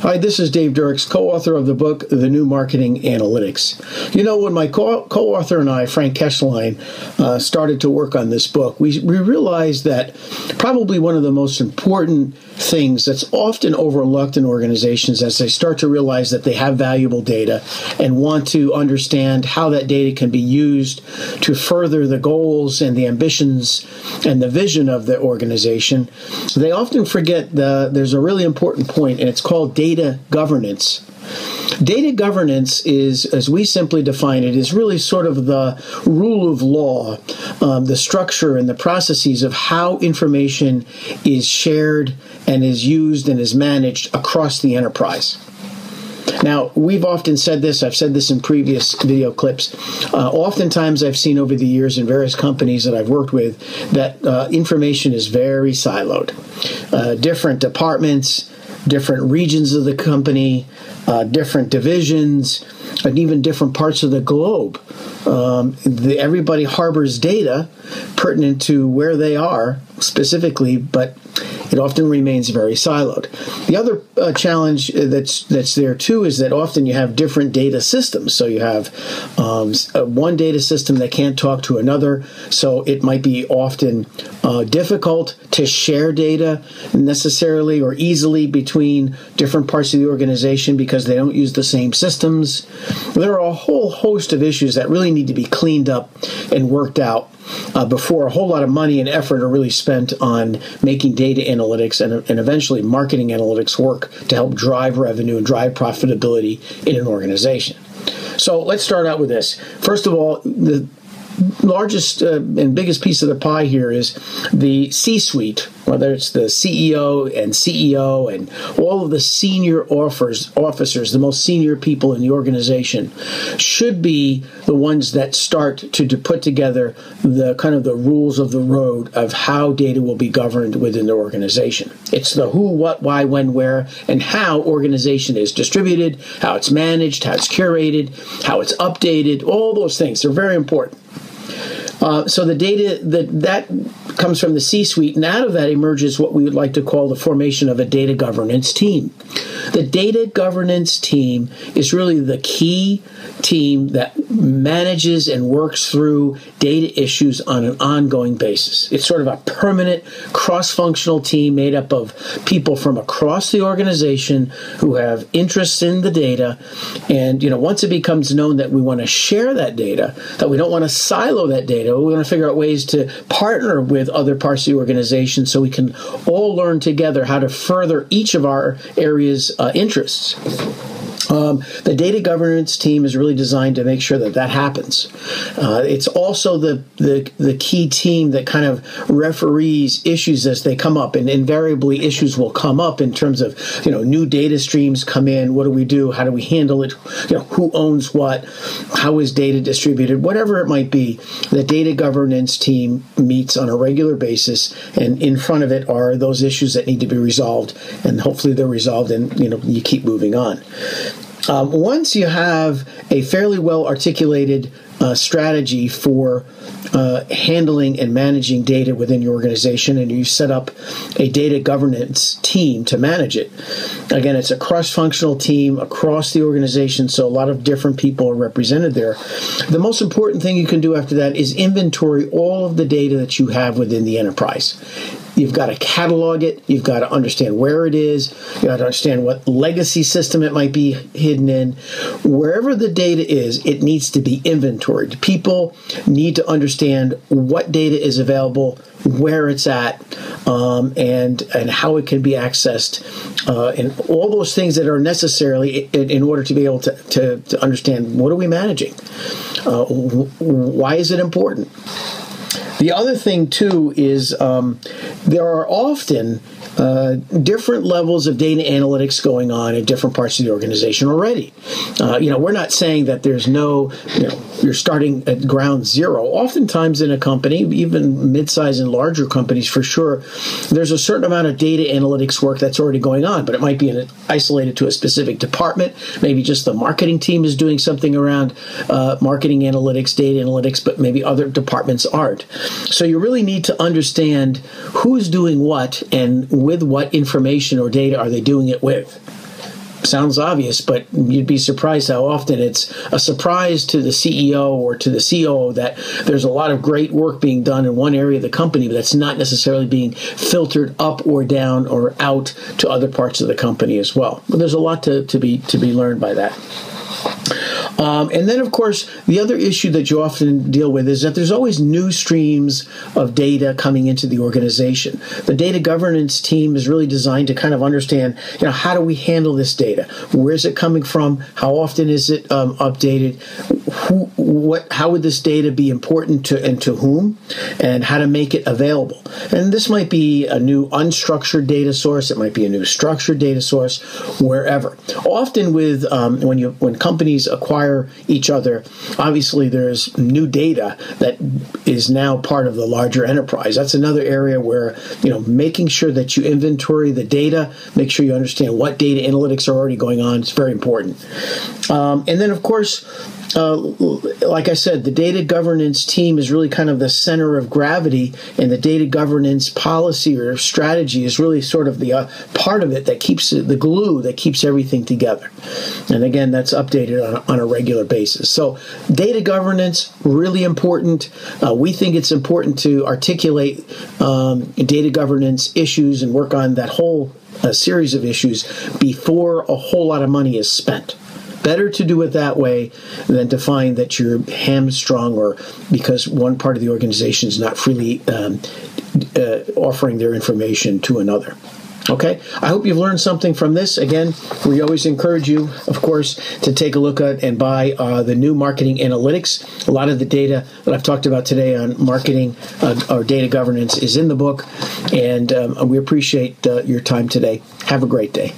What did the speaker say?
Hi, this is Dave Dirks, co author of the book, The New Marketing Analytics. You know, when my co author and I, Frank Kesselheim, uh, started to work on this book, we, we realized that probably one of the most important things that's often overlooked in organizations as they start to realize that they have valuable data and want to understand how that data can be used to further the goals and the ambitions and the vision of the organization, they often forget the, there's a really important point, and it's called data data governance. Data governance is, as we simply define it, is really sort of the rule of law, um, the structure and the processes of how information is shared and is used and is managed across the enterprise. Now, we've often said this, I've said this in previous video clips. Uh, oftentimes, I've seen over the years in various companies that I've worked with that uh, information is very siloed. Uh, different departments, different regions of the company, uh, different divisions, and even different parts of the globe. Um, the, everybody harbors data pertinent to where they are specifically, but it often remains very siloed. The other uh, challenge that's that's there too is that often you have different data systems. So you have um, uh, one data system that can't talk to another. So it might be often uh, difficult to share data necessarily or easily between different parts of the organization because they don't use the same systems. There are a whole host of issues that really need to be cleaned up and worked out uh, before a whole lot of money and effort are really spent on making data analytics and, and eventually marketing analytics work to help drive revenue and drive profitability in an organization. So let's start out with this. First of all, the largest uh, and biggest piece of the pie here is the C suite, whether it's the CEO and CEO and all of the senior offers, officers, the most senior people in the organization, should be the ones that start to, to put together the kind of the rules of the road of how data will be governed within the organization. It's the who, what, why, when, where, and how organization is distributed, how it's managed, how it's curated, how it's updated, all those things. They're very important. Uh, so the data that that comes from the C-suite, and out of that emerges what we would like to call the formation of a data governance team. The data governance team is really the key team that manages and works through data issues on an ongoing basis. It's sort of a permanent cross functional team made up of people from across the organization who have interests in the data. And, you know, once it becomes known that we want to share that data, that we don't want to silo that data, we want to figure out ways to partner with other parts of the organization so we can all learn together how to further each of our areas uh, interests. Um, the data governance team is really designed to make sure that that happens. Uh, it's also the, the the key team that kind of referees issues as they come up, and invariably issues will come up in terms of you know new data streams come in. What do we do? How do we handle it? You know who owns what? How is data distributed? Whatever it might be, the data governance team meets on a regular basis, and in front of it are those issues that need to be resolved, and hopefully they're resolved, and you know you keep moving on. Um, once you have a fairly well articulated uh, strategy for uh, handling and managing data within your organization, and you set up a data governance team to manage it. Again, it's a cross functional team across the organization, so a lot of different people are represented there. The most important thing you can do after that is inventory all of the data that you have within the enterprise. You've got to catalog it. You've got to understand where it is. You got to understand what legacy system it might be hidden in. Wherever the data is, it needs to be inventoried. People need to understand what data is available, where it's at, um, and and how it can be accessed, uh, and all those things that are necessarily in, in order to be able to, to, to understand what are we managing, uh, why is it important. The other thing, too, is um, there are often uh, different levels of data analytics going on in different parts of the organization already. Uh, you know, we're not saying that there's no, you know, you're starting at ground zero. Oftentimes in a company, even mid-sized and larger companies for sure, there's a certain amount of data analytics work that's already going on, but it might be isolated to a specific department. Maybe just the marketing team is doing something around uh, marketing analytics, data analytics, but maybe other departments aren't. So you really need to understand who's doing what and with what information or data are they doing it with. sounds obvious, but you'd be surprised how often it's a surprise to the CEO or to the COO that there's a lot of great work being done in one area of the company, but that's not necessarily being filtered up or down or out to other parts of the company as well. But there's a lot to, to be to be learned by that. Um, and then, of course, the other issue that you often deal with is that there's always new streams of data coming into the organization. The data governance team is really designed to kind of understand, you know, how do we handle this data? Where is it coming from? How often is it um, updated? What, how would this data be important to and to whom? And how to make it available? And this might be a new unstructured data source. It might be a new structured data source, wherever. Often, with um, when you when companies acquire each other. Obviously, there's new data that is now part of the larger enterprise. That's another area where, you know, making sure that you inventory the data, make sure you understand what data analytics are already going on, it's very important. Um, and then, of course, uh, like I said, the data governance team is really kind of the center of gravity, and the data governance policy or strategy is really sort of the uh, part of it that keeps the glue that keeps everything together. And again, that's updated on, on a regular basis. So, data governance really important. Uh, we think it's important to articulate um, data governance issues and work on that whole uh, series of issues before a whole lot of money is spent. Better to do it that way than to find that you're hamstrung or because one part of the organization is not freely um, uh, offering their information to another. Okay, I hope you've learned something from this. Again, we always encourage you, of course, to take a look at and buy uh, the new marketing analytics. A lot of the data that I've talked about today on marketing uh, or data governance is in the book, and um, we appreciate uh, your time today. Have a great day.